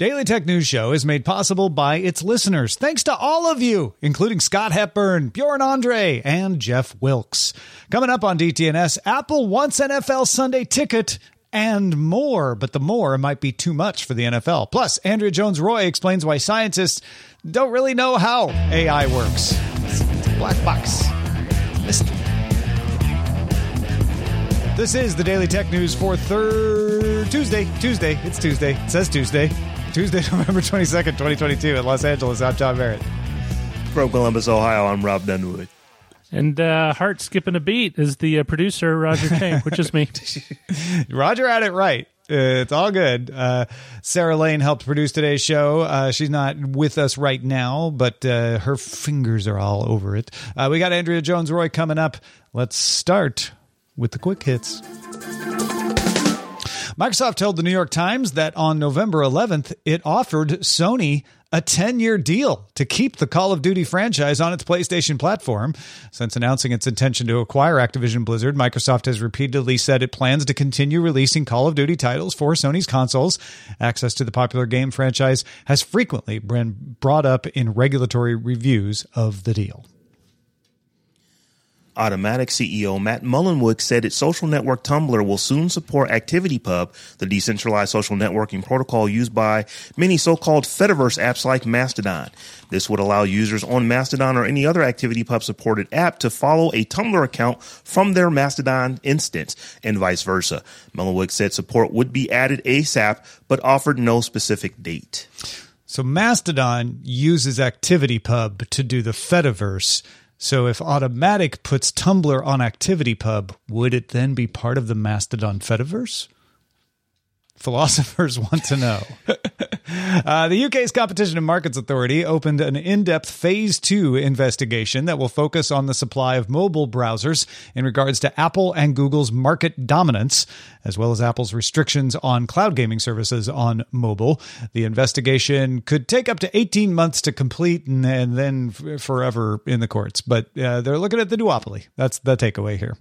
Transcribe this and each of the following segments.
Daily Tech News Show is made possible by its listeners. Thanks to all of you, including Scott Hepburn, Bjorn Andre, and Jeff Wilkes. Coming up on DTNS, Apple wants NFL Sunday ticket and more, but the more might be too much for the NFL. Plus, Andrea Jones Rooy explains why scientists don't really know how AI works. Black box. Mystery. This is the Daily Tech News for third Tuesday. Tuesday. It's Tuesday. It says Tuesday. Tuesday, November 22nd, 2022 in Los Angeles. I'm Tom Merritt. From Columbus, Ohio, I'm Rob Dunwood. And uh, Heart Skipping a Beat is the uh, producer, Roger Chang, which is me. Roger had it right. Uh, It's all good. Uh, Sarah Lane helped produce today's show. Uh, she's not with us right now, but uh, her fingers are all over it. Uh, we got Andrea Jones Rooy coming up. Let's start with the quick hits. Microsoft told the New York Times that on November 11th, it offered Sony a 10 year deal to keep the Call of Duty franchise on its PlayStation platform. Since announcing its intention to acquire Activision Blizzard, Microsoft has repeatedly said it plans to continue releasing Call of Duty titles for Sony's consoles. Access to the popular game franchise has frequently been brought up in regulatory reviews of the deal. Automattic CEO Matt Mullenweg said its social network Tumblr will soon support ActivityPub, the decentralized social networking protocol used by many so-called Fediverse apps like Mastodon. This would allow users on Mastodon or any other ActivityPub supported app to follow a Tumblr account from their Mastodon instance and vice versa. Mullenweg said support would be added ASAP, but offered no specific date. So Mastodon uses ActivityPub to do the Fediverse. So if Automattic puts Tumblr on ActivityPub, would it then be part of the Mastodon Fediverse? Philosophers want to know. Uh, the UK's Competition and Markets Authority opened an in depth phase two investigation that will focus on the supply of mobile browsers in regards to Apple and Google's market dominance, as well as Apple's restrictions on cloud gaming services on mobile. The investigation could take up to 18 months to complete and, and then f- forever in the courts. But uh, they're looking at the duopoly. That's the takeaway here.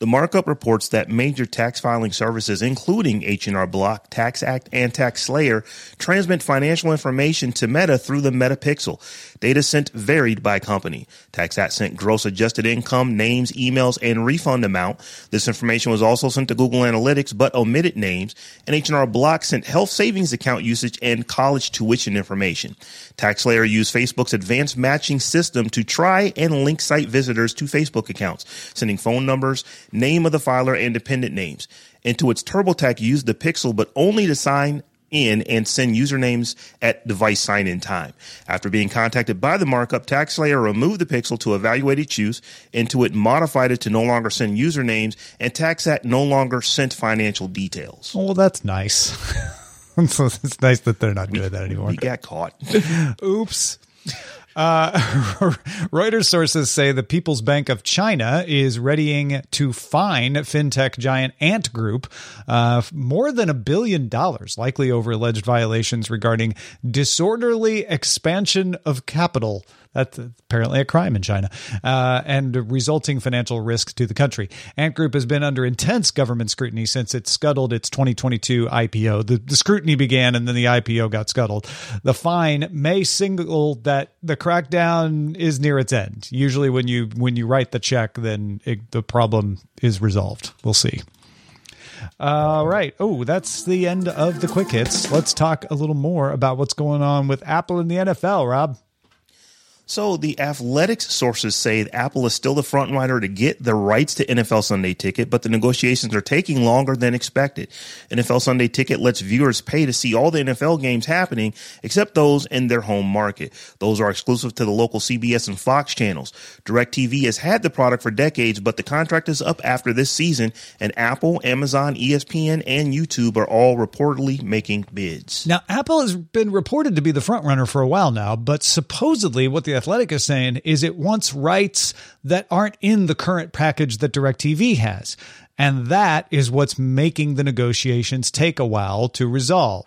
The markup reports that major tax filing services, including H&R Block, TaxAct, and TaxSlayer, transmit financial information to Meta through the Meta Pixel. Data sent varied by company. TaxAct sent gross adjusted income, names, emails, and refund amount. This information was also sent to Google Analytics, but omitted names. And H&R Block sent health savings account usage and college tuition information. TaxSlayer used Facebook's advanced matching system to try and link site visitors to Facebook accounts, sending phone numbers, name of the filer, and dependent names. Intuit's TurboTax used the Pixel, but only to sign in and send usernames at device sign in time. After being contacted by the markup, TaxSlayer removed the Pixel to evaluate its use. Intuit modified it to no longer send usernames, and TaxAct no longer sent financial details. Well, that's nice. so it's nice that they're not doing that anymore. We got caught. Oops. Uh, Reuters sources say the People's Bank of China is readying to fine fintech giant Ant Group uh, more than a billion dollars, likely over alleged violations regarding disorderly expansion of capital That's apparently a crime in China, uh, and resulting financial risk to the country. Ant Group has been under intense government scrutiny since it scuttled its 2022 IPO. The, the scrutiny began, and then the IPO got scuttled. The fine may signal that the crackdown is near its end. Usually, when you when you write the check, then it, the problem is resolved. We'll see. All right. Oh, that's the end of the quick hits. Let's talk a little more about what's going on with Apple and the NFL, Rob. So the Athletic's sources say Apple is still the front runner to get the rights to NFL Sunday Ticket, but the negotiations are taking longer than expected. NFL Sunday Ticket lets viewers pay to see all the NFL games happening, except those in their home market. Those are exclusive to the local CBS and Fox channels. DirecTV has had the product for decades, but the contract is up after this season, and Apple, Amazon, ESPN, and YouTube are all reportedly making bids. Now, Apple has been reported to be the front runner for a while now, but supposedly what the Athletic is saying is it wants rights that aren't in the current package that DirecTV has. And that is what's making the negotiations take a while to resolve.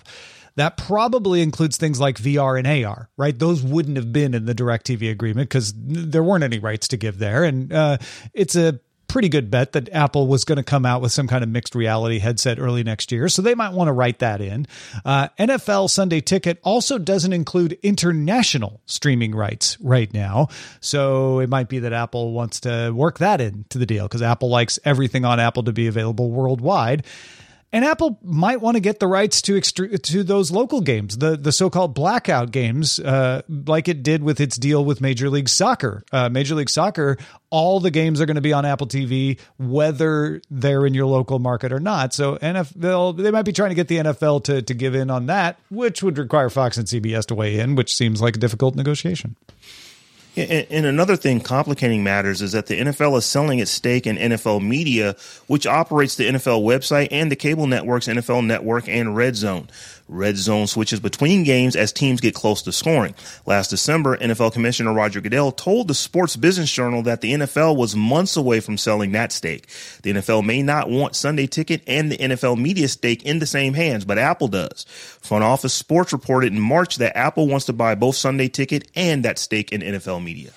That probably includes things like VR and AR, right? Those wouldn't have been in the DirecTV agreement because there weren't any rights to give there. And uh, it's a pretty good bet that Apple was going to come out with some kind of mixed reality headset early next year. So they might want to write that in. Uh, NFL Sunday Ticket also doesn't include international streaming rights right now. So it might be that Apple wants to work that into the deal because Apple likes everything on Apple to be available worldwide. And Apple might want to get the rights to extre- to those local games, the the so-called blackout games, uh, like it did with its deal with Major League Soccer. Uh, Major League Soccer, all the games are going to be on Apple TV, whether they're in your local market or not. So NFL, they might be trying to get the NFL to to give in on that, which would require Fox and CBS to weigh in, which seems like a difficult negotiation. And, another thing complicating matters is that the NFL is selling its stake in NFL Media, which operates the NFL website and the cable networks NFL Network and Red Zone. Red zone switches between games as teams get close to scoring. Last December, NFL Commissioner Roger Goodell told the Sports Business Journal that the NFL was months away from selling that stake. The NFL may not want Sunday Ticket and the NFL media stake in the same hands, but Apple does. Front Office Sports reported in March that Apple wants to buy both Sunday Ticket and that stake in NFL media.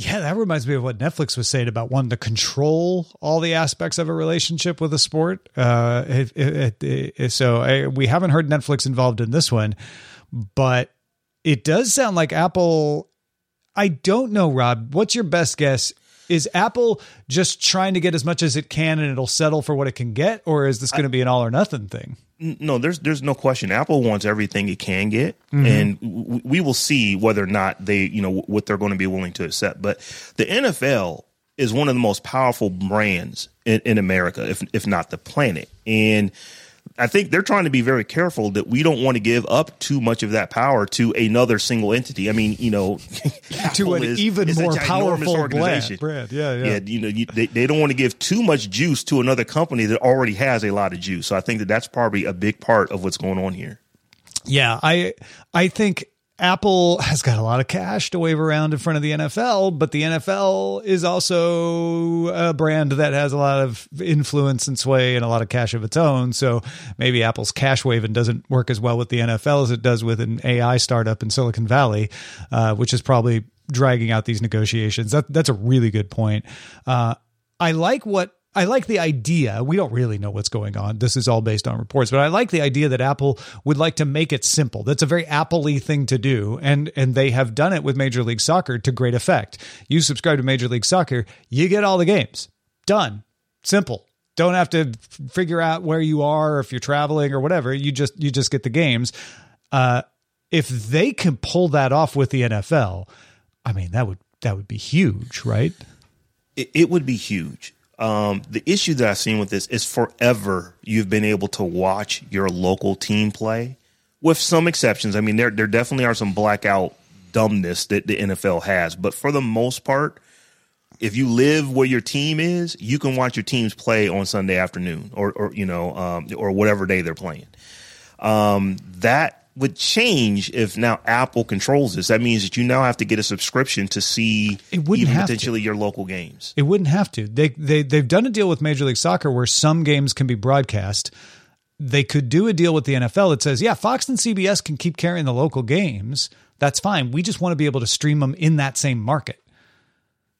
Yeah, that reminds me of what Netflix was saying about wanting to control all the aspects of a relationship with a sport. Uh, it, it, it, so I, we haven't heard Netflix involved in this one, but it does sound like Apple. I don't know, Rob. What's your best guess? Is Apple just trying to get as much as it can and it'll settle for what it can get, or is this going to be an all or nothing thing? No, there's there's no question. Apple wants everything it can get, mm-hmm. and w- we will see whether or not they, you know, what they're going to be willing to accept. But the NFL is one of the most powerful brands in, in America, if if not the planet, and I think they're trying to be very careful that we don't want to give up too much of that power to another single entity. I mean, you know, to an is, even more powerful organization. Brand. Yeah, yeah. yeah you know, you, they, they don't want to give too much juice to another company that already has a lot of juice. So I think that that's probably a big part of what's going on here. Yeah, I I think Apple has got a lot of cash to wave around in front of the NFL, but the NFL is also a brand that has a lot of influence and sway and a lot of cash of its own. So maybe Apple's cash waving doesn't work as well with the NFL as it does with an AI startup in Silicon Valley, uh, which is probably dragging out these negotiations. That, that's a really good point. Uh, I like what I like the idea. We don't really know what's going on. This is all based on reports, but I like the idea that Apple would like to make it simple. That's a very Apple-y thing to do, and and they have done it with Major League Soccer to great effect. You subscribe to Major League Soccer, you get all the games. Done. Simple. Don't have to figure out where you are if you're traveling or whatever. You just you just get the games. Uh, if they can pull that off with the NFL, I mean that would that would be huge, right? It, it would be huge um, the issue that I've seen with this is forever you've been able to watch your local team play, with some exceptions. I mean, there there definitely are some blackout dumbness that the NFL has, but for the most part, if you live where your team is, you can watch your teams play on Sunday afternoon or or you know um, or whatever day they're playing. Um, that would change if now Apple controls this. That means that you now have to get a subscription to see even potentially to. your local games. It wouldn't have to. They they they've done a deal with Major League Soccer where some games can be broadcast. They could do a deal with the NFL that says, yeah, Fox and CBS can keep carrying the local games, That's fine. We just want to be able to stream them in that same market.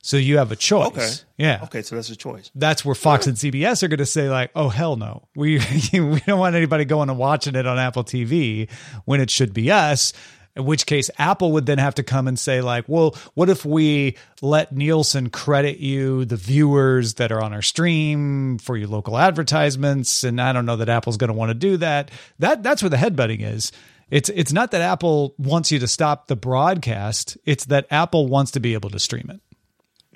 So you have a choice. Okay. Yeah. Okay, so that's a choice. That's where Fox and CBS are going to say like, "Oh hell no. We we don't want anybody going and watching it on Apple TV when it should be us." In which case Apple would then have to come and say like, "Well, what if we let Nielsen credit you the viewers that are on our stream for your local advertisements?" And I don't know that Apple's going to want to do that. That that's where the headbutting is. It's it's not that Apple wants you to stop the broadcast, it's that Apple wants to be able to stream it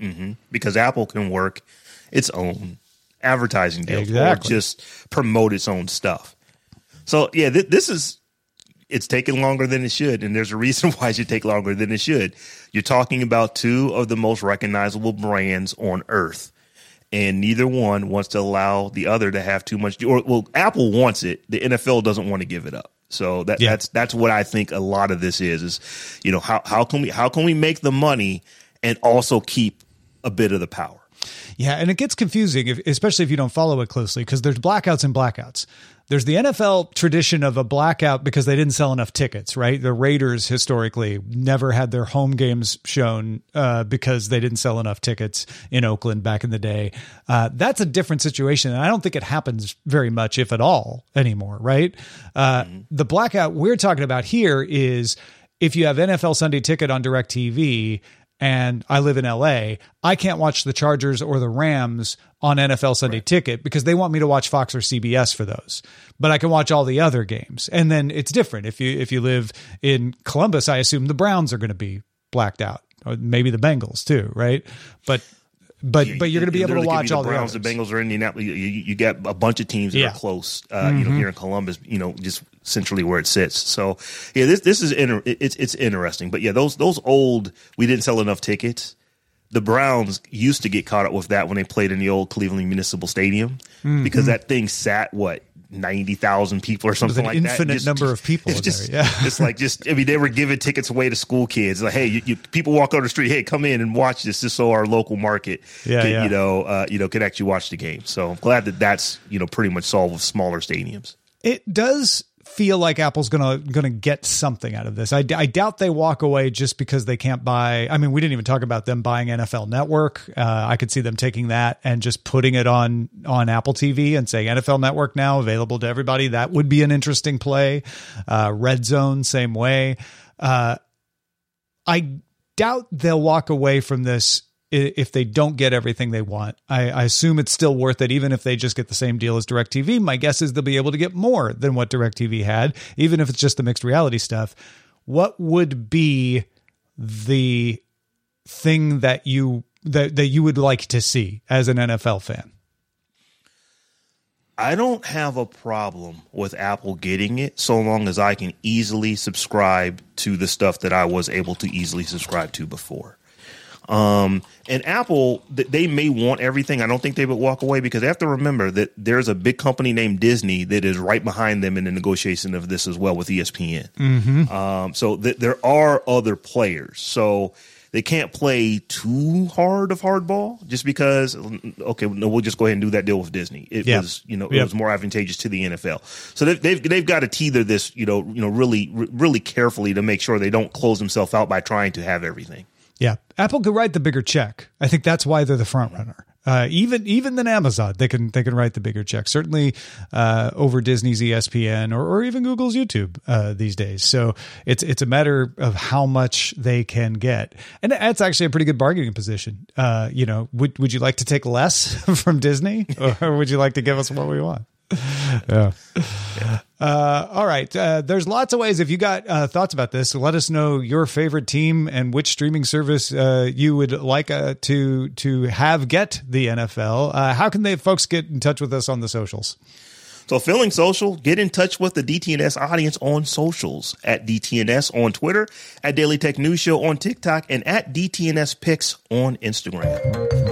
Mm-hmm. because Apple can work its own advertising deals Exactly. or just promote its own stuff. So yeah, th- this is it's taking longer than it should, and there's a reason why it should take longer than it should. You're talking about two of the most recognizable brands on earth, and neither one wants to allow the other to have too much. Or well, Apple wants it, the NFL doesn't want to give it up. So that, Yeah. that's that's what I think a lot of this is. Is you know how how can we how can we make the money and also keep a bit of the power. Yeah, and it gets confusing, if, especially if you don't follow it closely, because there's blackouts and blackouts. There's the NFL tradition of a blackout because they didn't sell enough tickets, right? The Raiders historically never had their home games shown uh, because they didn't sell enough tickets in Oakland back in the day. Uh, that's a different situation, and I don't think it happens very much, if at all, anymore, right? Uh, The blackout we're talking about here is if you have NFL Sunday Ticket on DirecTV and I live in LA, I can't watch the Chargers or the Rams on NFL Sunday Ticket because they want me to watch Fox or CBS for those. But I can watch all the other games. And then it's different. If you if you live in Columbus, I assume the Browns are going to be blacked out. Or maybe the Bengals too, right? But but but you're going to be able to watch be all the the Browns, the Bengals, or Indianapolis. You, you, you got a bunch of teams that Yeah. Mm-hmm. are close. Uh, You know, here in Columbus, you know, just centrally where it sits. So yeah, this this is inter- it's it's interesting. But yeah, those those old we didn't sell enough tickets. The Browns used to get caught up with that when they played in the old Cleveland Municipal Stadium because that thing sat what. Ninety thousand people or something like that. infinite number of people It's just, there, yeah. it's like just. I mean, they were giving tickets away to school kids. Like, hey, you, you, people walk on the street. Hey, come in and watch this, just so our local market, Yeah, can, yeah. you know, uh, you know, can actually watch the game. So I'm glad that that's you know pretty much solved with smaller stadiums. it does feel like Apple's gonna gonna get something out of this. I, I doubt they walk away just because they can't buy. I mean, we didn't even talk about them buying NFL Network. Uh, I could see them taking that and just putting it on on Apple TV and saying NFL Network now available to everybody. That would be an interesting play. Uh, Red Zone, same way. Uh, I doubt they'll walk away from this if they don't get everything they want. I, I assume it's still worth it, even if they just get the same deal as DirecTV. My guess is they'll be able to get more than what DirecTV had, even if it's just the mixed reality stuff. What would be the thing that you that, that you would like to see as an NFL fan? I don't have a problem with Apple getting it so long as I can easily subscribe to the stuff that I was able to easily subscribe to before. Um, and Apple, they may want everything. I don't think they would walk away because they have to remember that there's a big company named Disney that is right behind them in the negotiation of this as well with ESPN. Um, so th- there are other players. So they can't play too hard of hardball just because. Okay, no, we'll just go ahead and do that deal with Disney. It Yeah. was, you know, it Yep. was more advantageous to the NFL. So they've they've, they've got to teeter this, you know, you know, really really carefully to make sure they don't close themselves out by trying to have everything. Yeah, Apple could write the bigger check. I think that's why they're the front runner. Uh, even even than Amazon, they can they can write the bigger check. Certainly uh, over Disney's ESPN or, or even Google's YouTube uh, these days. So it's it's a matter of how much they can get, and that's actually a pretty good bargaining position. Uh, you know, would would you like to take less from Disney, or would you like to give us what we want? yeah. Uh, all right. Uh, there's lots of ways. If you got uh, thoughts about this, let us know your favorite team and which streaming service uh, you would like uh, to to have get the NFL. Uh, how can they folks get in touch with us on the socials? So, feeling social, get in touch with the DTNS audience on socials at DTNS on Twitter, at Daily Tech News Show on TikTok, and at DTNS Picks on Instagram.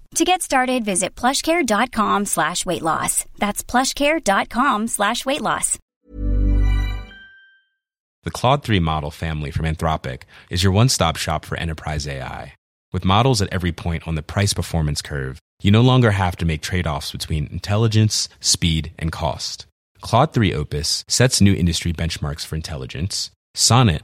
To get started, visit plushcare.com slash weight loss. That's plushcare.com slash weight loss. The Claude 3 model family from Anthropic is your one-stop shop for enterprise AI. With models at every point on the price-performance curve, you no longer have to make trade-offs between intelligence, speed, and cost. Claude 3 Opus sets new industry benchmarks for intelligence. Sonnet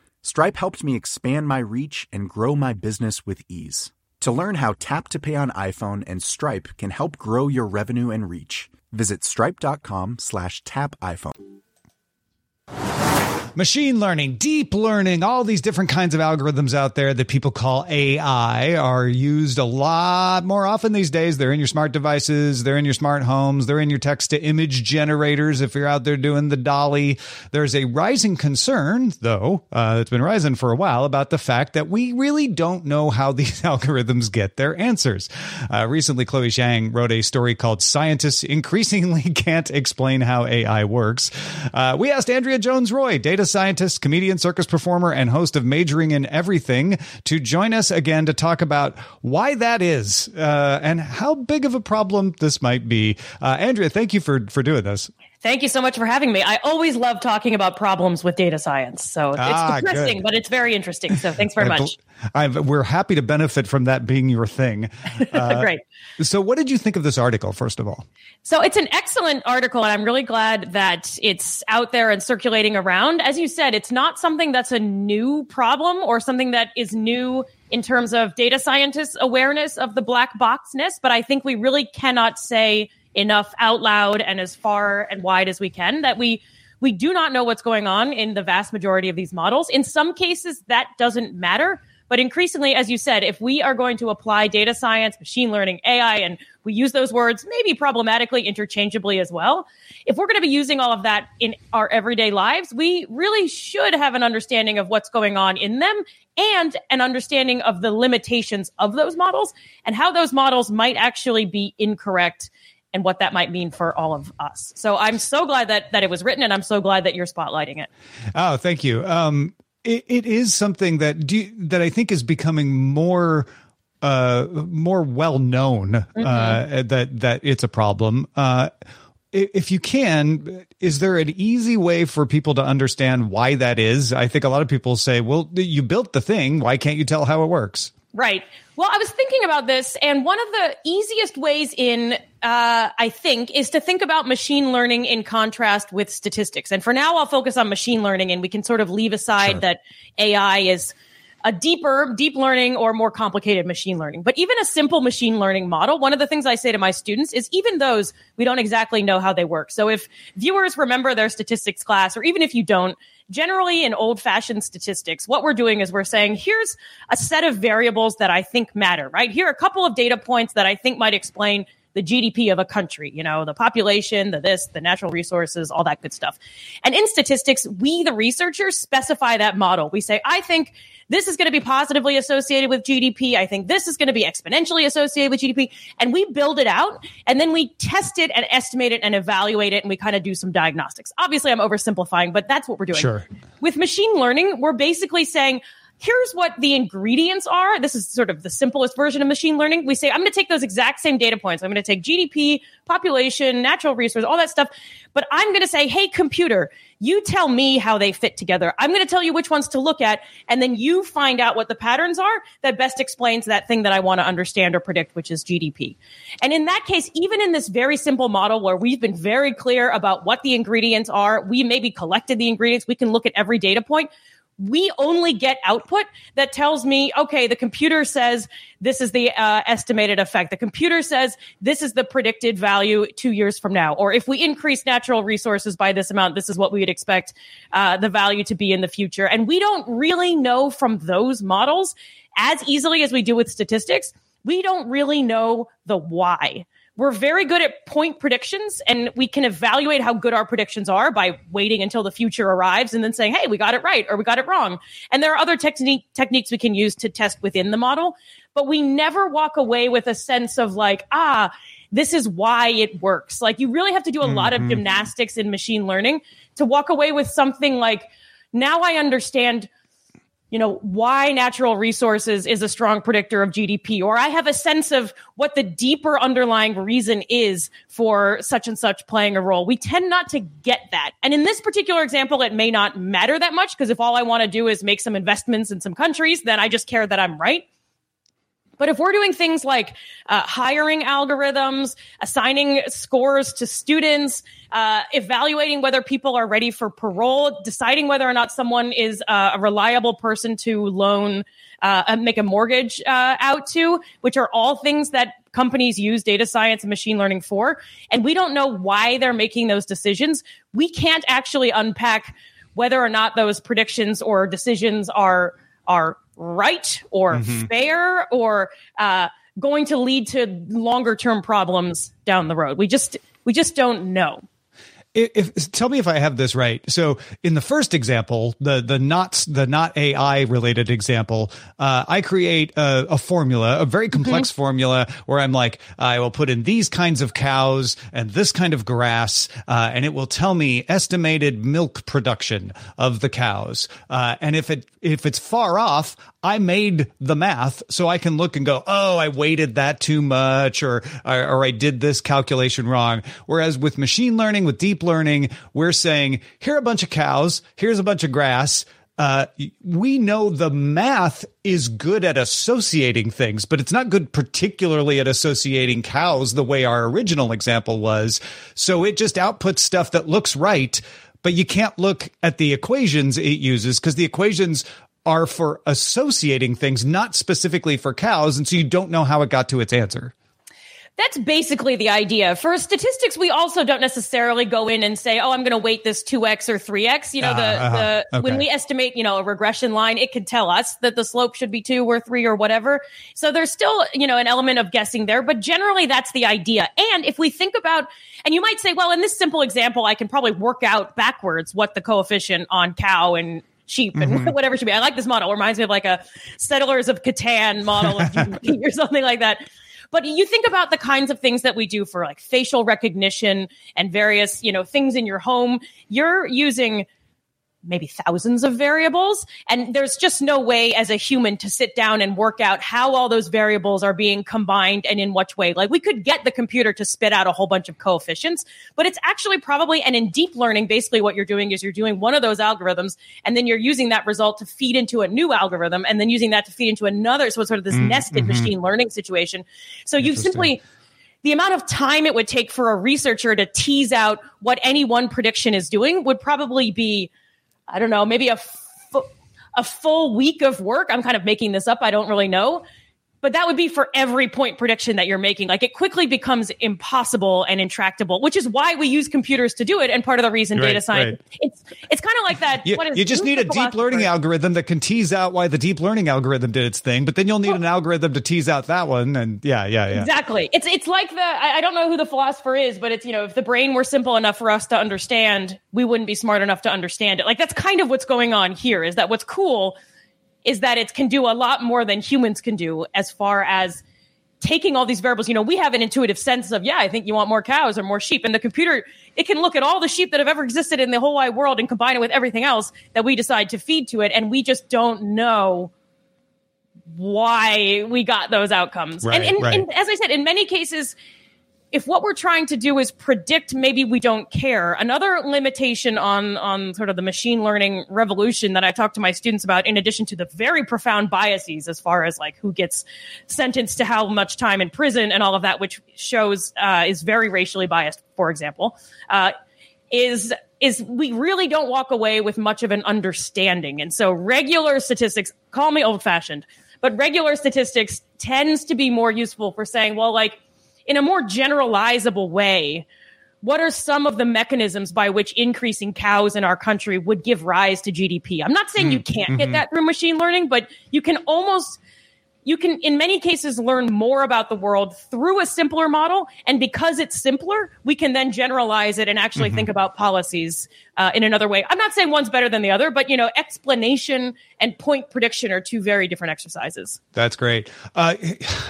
Stripe helped me expand my reach and grow my business with ease. To learn how Tap to Pay on iPhone and Stripe can help grow your revenue and reach, visit stripe.com slash tap iPhone. Machine learning, deep learning, all these different kinds of algorithms out there that people call AI are used a lot more often these days. They're in your smart devices, they're in your smart homes, they're in your text to image generators if you're out there doing the DALL-E. There's a rising concern, though, uh, it's been rising for a while, about the fact that we really don't know how these algorithms get their answers. Uh, recently, Chloe Xiang wrote a story called Scientists Increasingly Can't Explain How AI Works. Uh, we asked Andrea Jones Rooy, data scientist, comedian, circus performer, and host of Majoring in Everything, to join us again to talk about why that is uh, and how big of a problem this might be. Uh, Andrea, thank you for for doing this. Thank you so much for having me. I always love talking about problems with data science. So Ah, it's depressing, good. but it's very interesting. So thanks very much. I've, we're happy to benefit from that being your thing. Uh, Great. So, what did you think of this article, first of all? So it's an excellent article, and I'm really glad that it's out there and circulating around. As you said, it's not something that's a new problem or something that is new in terms of data scientists' awareness of the black boxness, but I think we really cannot say enough out loud and as far and wide as we can that we we do not know what's going on in the vast majority of these models. In some cases, that doesn't matter. But increasingly, as you said, if we are going to apply data science, machine learning, AI, and we use those words maybe problematically interchangeably as well, if we're going to be using all of that in our everyday lives, we really should have an understanding of what's going on in them and an understanding of the limitations of those models and how those models might actually be incorrect and what that might mean for all of us. So I'm so glad that that it was written and I'm so glad that you're spotlighting it. Oh, thank you. Um, it, it is something that do you, that I think is becoming more uh, more well known uh, that that it's a problem. Uh, if you can, is there an easy way for people to understand why that is? I think a lot of people say, "Well, you built the thing. Why can't you tell how it works?" Right. Well, I was thinking about this, and one of the easiest ways in, uh, I think, is to think about machine learning in contrast with statistics. And for now, I'll focus on machine learning, and we can sort of leave aside that AI is a deeper, deep learning or more complicated machine learning. But even a simple machine learning model, one of the things I say to my students is even those, we don't exactly know how they work. So if viewers remember their statistics class, or even if you don't, generally in old fashioned statistics, what we're doing is we're saying, here's a set of variables that I think matter, right? Here are a couple of data points that I think might explain the GDP of a country, you know, the population, the this, the natural resources, all that good stuff. And in statistics, we, the researchers, specify that model. We say, I think this is going to be positively associated with GDP. I think this is going to be exponentially associated with GDP. And we build it out and then we test it and estimate it and evaluate it. And we kind of do some diagnostics. Obviously, I'm oversimplifying, but that's what we're doing. Sure. With machine learning, we're basically saying, here's what the ingredients are. This is sort of the simplest version of machine learning. We say, I'm going to take those exact same data points. I'm going to take GDP, population, natural resource, all that stuff. But I'm going to say, hey, computer, you tell me how they fit together. I'm going to tell you which ones to look at. And then you find out what the patterns are that best explains that thing that I want to understand or predict, which is GDP. And in that case, even in this very simple model where we've been very clear about what the ingredients are, we maybe collected the ingredients, we can look at every data point we only get output that tells me, okay, the computer says this is the uh, estimated effect. The computer says this is the predicted value two years from now. Or if we increase natural resources by this amount, this is what we would expect uh, the value to be in the future. And we don't really know from those models as easily as we do with statistics. We don't really know the why we're very good at point predictions and we can evaluate how good our predictions are by waiting until the future arrives and then saying, hey, we got it right or we got it wrong. And there are other technique, techniques we can use to test within the model, but we never walk away with a sense of like, ah, this is why it works. Like you really have to do a mm-hmm. lot of mm-hmm. gymnastics in machine learning to walk away with something like, now I understand you know, why natural resources is a strong predictor of GDP, or I have a sense of what the deeper underlying reason is for such and such playing a role. We tend not to get that. And in this particular example, it may not matter that much because if all I want to do is make some investments in some countries, then I just care that I'm right. But if we're doing things like uh, hiring algorithms, assigning scores to students, uh, evaluating whether people are ready for parole, deciding whether or not someone is uh, a reliable person to loan, uh, make a mortgage uh, out to, which are all things that companies use data science and machine learning for. And we don't know why they're making those decisions. We can't actually unpack whether or not those predictions or decisions are are right or mm-hmm. fair or uh, going to lead to longer term problems down the road. We just we just don't know if, if, tell me if I have this right. So in the first example, the the not the not AI related example, uh, I create a, a, formula, a very mm-hmm. complex mm-hmm. formula, where I'm like, I will put in these kinds of cows and this kind of grass, uh, and it will tell me estimated milk production of the cows. Uh, and if it if it's far off, I made the math so I can look and go, oh, I weighted that too much, or, or, or I did this calculation wrong. Whereas with machine learning, with deep learning, we're saying here are a bunch of cows, here's a bunch of grass. Uh, we know the math is good at associating things, but it's not good particularly at associating cows the way our original example was. So it just outputs stuff that looks right, but you can't look at the equations it uses because the equations are for associating things, not specifically for cows. And so you don't know how it got to its answer. That's basically the idea. For statistics, we also don't necessarily go in and say, "Oh, I'm going to weight this 2x or 3x." You know, uh, the, uh-huh. the okay. when we estimate, you know, a regression line, it can tell us that the slope should be 2 or 3 or whatever. So there's still, you know, an element of guessing there, but generally that's the idea. And if we think about and you might say, well, in this simple example, I can probably work out backwards what the coefficient on cow and sheep and mm-hmm. whatever should be. I like this model. It reminds me of like a Settlers of Catan model of or something like that. But you think about the kinds of things that we do for like facial recognition and various, you know, things in your home. You're using maybe thousands of variables. And there's just no way as a human to sit down and work out how all those variables are being combined and in which way. Like we could get the computer to spit out a whole bunch of coefficients, but it's actually probably, and in deep learning, basically what you're doing is you're doing one of those algorithms and then you're using that result to feed into a new algorithm and then using that to feed into another. So it's sort of this mm, nested mm-hmm. machine learning situation. So you simply, the amount of time it would take for a researcher to tease out what any one prediction is doing would probably be I don't know, maybe a, a full week of work. I'm kind of making this up. I don't really know but that would be for every point prediction that you're making. Like it quickly becomes impossible and intractable, which is why we use computers to do it. And part of the reason right, data science, right. it's it's kind of like that. You, you just need a deep learning algorithm that can tease out why the deep learning algorithm did its thing, but then you'll need well, an algorithm to tease out that one. And yeah, yeah, yeah. Exactly. It's it's like the I, I don't know who the philosopher is, but it's you know if the brain were simple enough for us to understand, we wouldn't be smart enough to understand it. Like that's kind of what's going on here. Is that what's cool is that it can do a lot more than humans can do as far as taking all these variables. You know, we have an intuitive sense of, yeah, I think you want more cows or more sheep. And the computer, it can look at all the sheep that have ever existed in the whole wide world and combine it with everything else that we decide to feed to it. And we just don't know why we got those outcomes. Right, and, and, right. and as I said, in many cases, if what we're trying to do is predict maybe we don't care another limitation on on sort of the machine learning revolution that i talk to my students about in addition to the very profound biases as far as like who gets sentenced to how much time in prison and all of that which shows uh, is very racially biased for example uh, is is we really don't walk away with much of an understanding. And so regular statistics call me old fashioned but regular statistics tends to be more useful for saying well like in a more generalizable way, what are some of the mechanisms by which increasing cows in our country would give rise to GDP? I'm not saying you mm-hmm. can't get mm-hmm. that through machine learning, but you can almost you can in many cases learn more about the world through a simpler model and because it's simpler we can then generalize it and actually mm-hmm. think about policies uh, in another way i'm not saying one's better than the other but you know explanation and point prediction are two very different exercises That's great. Uh,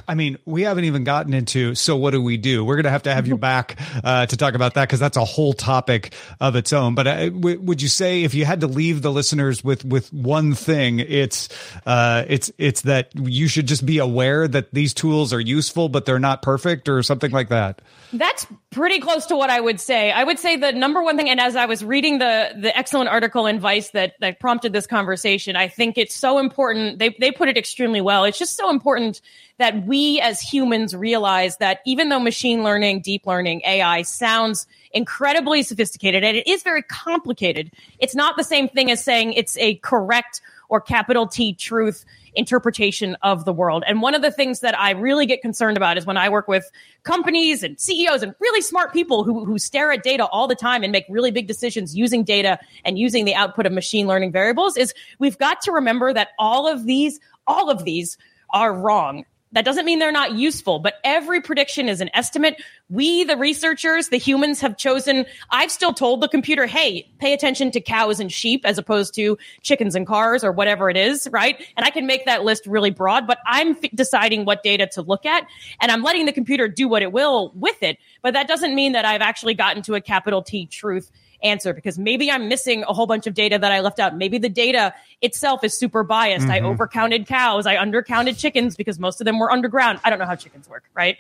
I mean, we haven't even gotten into so what do we do? We're going to have to have you back uh, to talk about that because that's a whole topic of its own. But uh, w- would you say if you had to leave the listeners with with one thing, it's uh, it's it's that you should just be aware that these tools are useful, but they're not perfect, or something like that. That's pretty close to what I would say. I would say the number one thing, and as I was reading the the excellent article in Vice that that prompted this conversation, I think it's so important. They they put it extremely well. It's just so important that we as humans realize that even though machine learning, deep learning, AI sounds incredibly sophisticated and it is very complicated, it's not the same thing as saying it's a correct or capital T truth interpretation of the world. And one of the things that I really get concerned about is when I work with companies and CEOs and really smart people who, who stare at data all the time and make really big decisions using data and using the output of machine learning variables is we've got to remember that all of these, all of these are wrong. That doesn't mean they're not useful, but every prediction is an estimate. We, the researchers, the humans have chosen. I've still told the computer, hey, pay attention to cows and sheep as opposed to chickens and cars or whatever it is, right? And I can make that list really broad, but I'm f- deciding what data to look at and I'm letting the computer do what it will with it. But that doesn't mean that I've actually gotten to a capital T truth answer because maybe I'm missing a whole bunch of data that I left out. Maybe the data itself is super biased. I overcounted cows. I undercounted chickens because most of them were underground. I don't know how chickens work, right?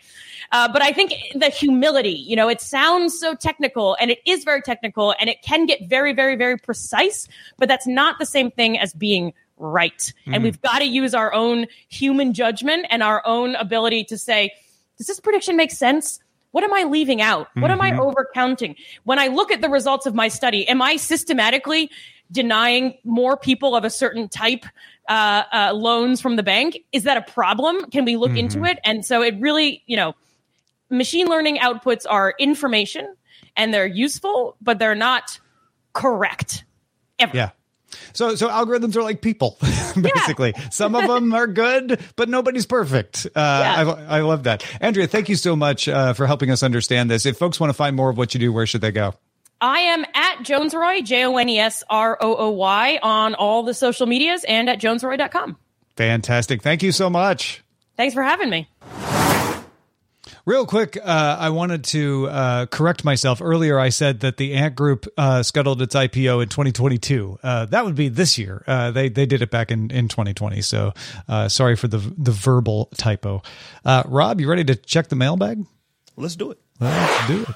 Uh, but I think the humility, you know, it sounds so technical and it is very technical and it can get very, very, very precise, but that's not the same thing as being right. And we've got to use our own human judgment and our own ability to say, does this prediction make sense? What am I leaving out? What am I overcounting? When I look at the results of my study, am I systematically denying more people of a certain type uh, uh, loans from the bank? Is that a problem? Can we look into it? And so it really, you know, machine learning outputs are information and they're useful, but they're not correct. Ever. Yeah. So, so algorithms are like people, basically. Some of them are good, but nobody's perfect. Uh, I, I love that. Andrea, thank you so much uh, for helping us understand this. If folks want to find more of what you do, where should they go? I am at Jonesrooy, J O N E S R O O Y, on all the social medias and at jonesrooy.com. Fantastic. Thank you so much. Thanks for having me. Real quick, uh, I wanted to uh, correct myself. Earlier, I said that the Ant Group uh, scuttled its IPO in 2022. Uh, that would be this year. Uh, they they did it back in, in 2020. So uh, sorry for the the verbal typo. Rob, you ready to check the mailbag? Let's do it. Let's do it.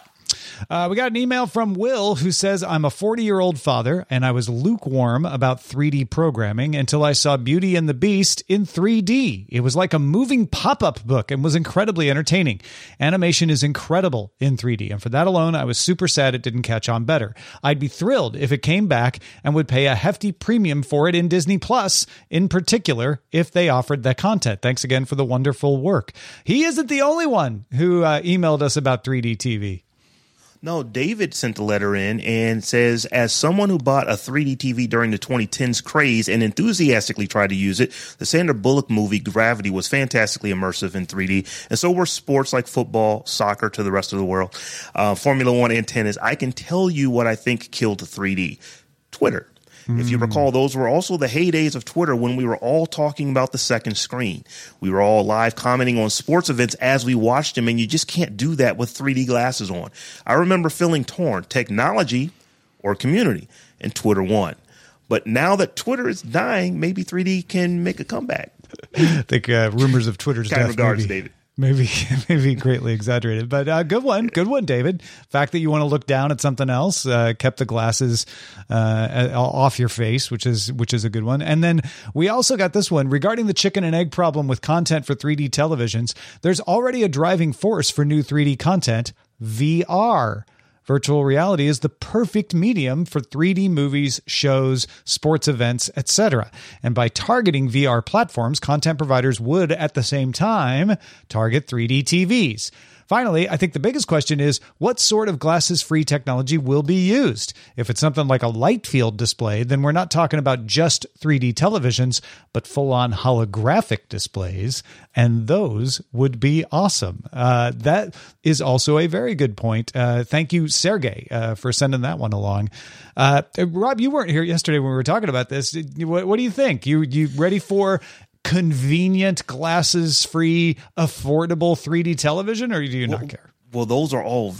Uh, we got an email from Will who says, I'm a 40 year old father and I was lukewarm about 3D programming until I saw Beauty and the Beast in 3D. It was like a moving pop up book and was incredibly entertaining. Animation is incredible in 3D, and for that alone, I was super sad it didn't catch on better. I'd be thrilled if it came back and would pay a hefty premium for it in Disney Plus, in particular, if they offered the content. Thanks again for the wonderful work. He isn't the only one who uh, emailed us about 3D TV. No, David sent the letter in and says, as someone who bought a 3D TV during the 2010s craze and enthusiastically tried to use it, the Sandra Bullock movie Gravity was fantastically immersive in 3D, and so were sports like football, soccer to the rest of the world, uh, Formula One and tennis. I can tell you what I think killed 3D Twitter. If you recall, those were also the heydays of Twitter when we were all talking about the second screen. We were all live commenting on sports events as we watched them, and you just can't do that with 3D glasses on. I remember feeling torn technology or community, and Twitter won. But now that Twitter is dying, maybe 3D can make a comeback. I think uh, rumors of Twitter's Kind death regards, maybe, David. Maybe, maybe greatly exaggerated, but uh, good one, good one, David. Fact that you want to look down at something else, uh, kept the glasses uh, off your face, which is which is a good one. And then we also got this one regarding the chicken and egg problem with content for 3D televisions. There's already a driving force for new 3D content: VR. Virtual reality is the perfect medium for 3D movies, shows, sports events, etc. And by targeting VR platforms, content providers would at the same time target 3D TVs. Finally, I think the biggest question is what sort of glasses free technology will be used? If it's something like a light field display, then we're not talking about just 3D televisions, but full on holographic displays. And those would be awesome. Uh, that is also a very good point. Uh, thank you, Sergey, uh, for sending that one along. Uh, Rob, you weren't here yesterday when we were talking about this. What, what do you think? You you ready for convenient, glasses free, affordable 3D television, or do you well, not care? Well, those are all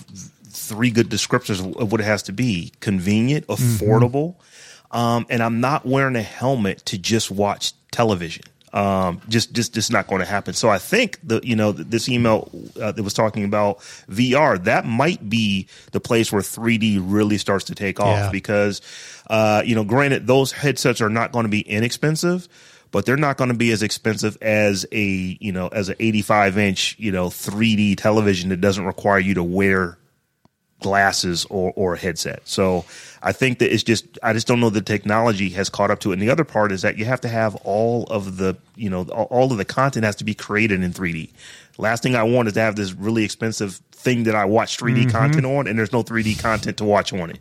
three good descriptors of what it has to be convenient, affordable. Mm-hmm. Um, and I'm not wearing a helmet to just watch television. Um, just, just, just not going to happen. So I think the, you know, this email uh, that was talking about VR, that might be the place where 3D really starts to take off Yeah. because, uh, you know, granted, those headsets are not going to be inexpensive, but they're not going to be as expensive as a, you know, as an 85 inch, you know, 3D television that doesn't require you to wear glasses or, or a headset. So I think that it's just, I just don't know the technology has caught up to it. And the other part is that you have to have all of the, you know, all of the content has to be created in 3D. Last thing I want is to have this really expensive thing that I watch 3D content on and there's no 3D content to watch on it.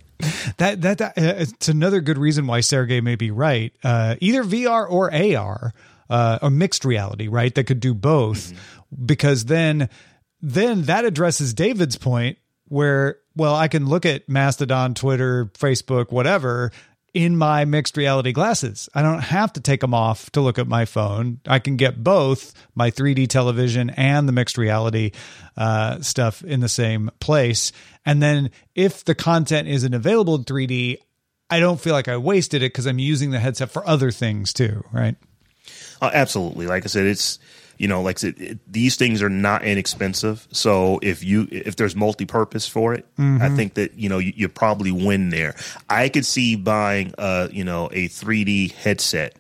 That that, that uh, it's another good reason why Sergey may be right. Uh, either VR or AR, uh, or mixed reality, right? That could do both, because then then that addresses David's point where well, I can look at Mastodon, Twitter, Facebook, whatever. In my mixed reality glasses, I don't have to take them off to look at my phone. I can get both my 3D television and the mixed reality uh, stuff in the same place. And then if the content isn't available in 3D, I don't feel like I wasted it because I'm using the headset for other things too, right? Uh, absolutely. Like I said, it's you know, like I said, it, these things are not inexpensive. So if you if there's multi-purpose for it, I mm-hmm. think that you know you, you probably win there. I could see buying a you know a 3D headset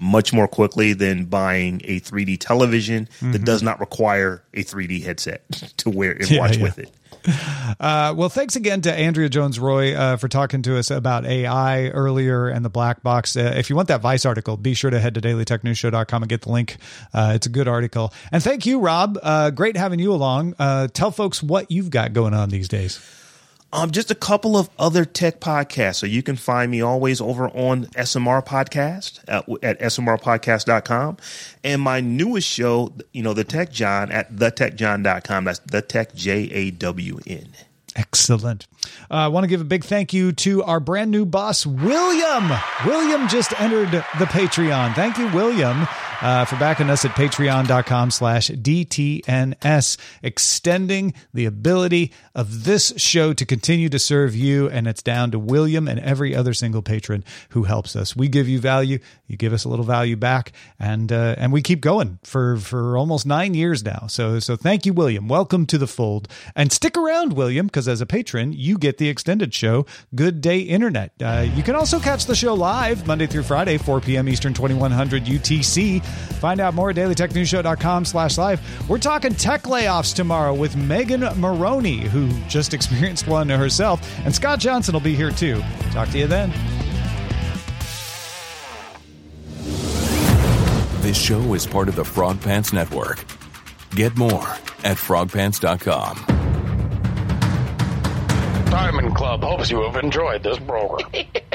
much more quickly than buying a 3D television that mm-hmm. does not require a 3D headset to wear and Yeah, watch yeah. with it. Uh, well, thanks again to Andrea Jones Rooy uh, for talking to us about AI earlier and the black box. Uh, if you want that Vice article, be sure to head to dailytechnewsshow.com and get the link. Uh, it's a good article. And thank you, Rob. Uh, great having you along. Tell folks what you've got going on these days. Um, just a couple of other tech podcasts. So you can find me always over on SMR Podcast at, at smrpodcast.com. And my newest show, you know, The Tech Jawn at thetechjawn.com. That's The Tech J A W N. Excellent. Uh, I want to give a big thank you to our brand new boss, William. William just entered the Patreon. Thank you, William, uh, for backing us at patreon.com slash DTNS, extending the ability of this show to continue to serve you. And it's down to William and every other single patron who helps us. We give you value. You give us a little value back and, uh, and we keep going for, for almost nine years now. So, so thank you, William. Welcome to the fold and stick around, William, because as a patron, you get the extended show, Good Day Internet. Uh, you can also catch the show live Monday through Friday, 4 p.m. Eastern, 2100 UTC. Find out more at dailytechnewsshow.com slash live. We're talking tech layoffs tomorrow with Megan Maroney, who just experienced one herself, and Scott Johnson will be here too. Talk to you then. This show is part of the Frog Pants Network. Get more at frogpants.com. Diamond Club hopes you have enjoyed this program.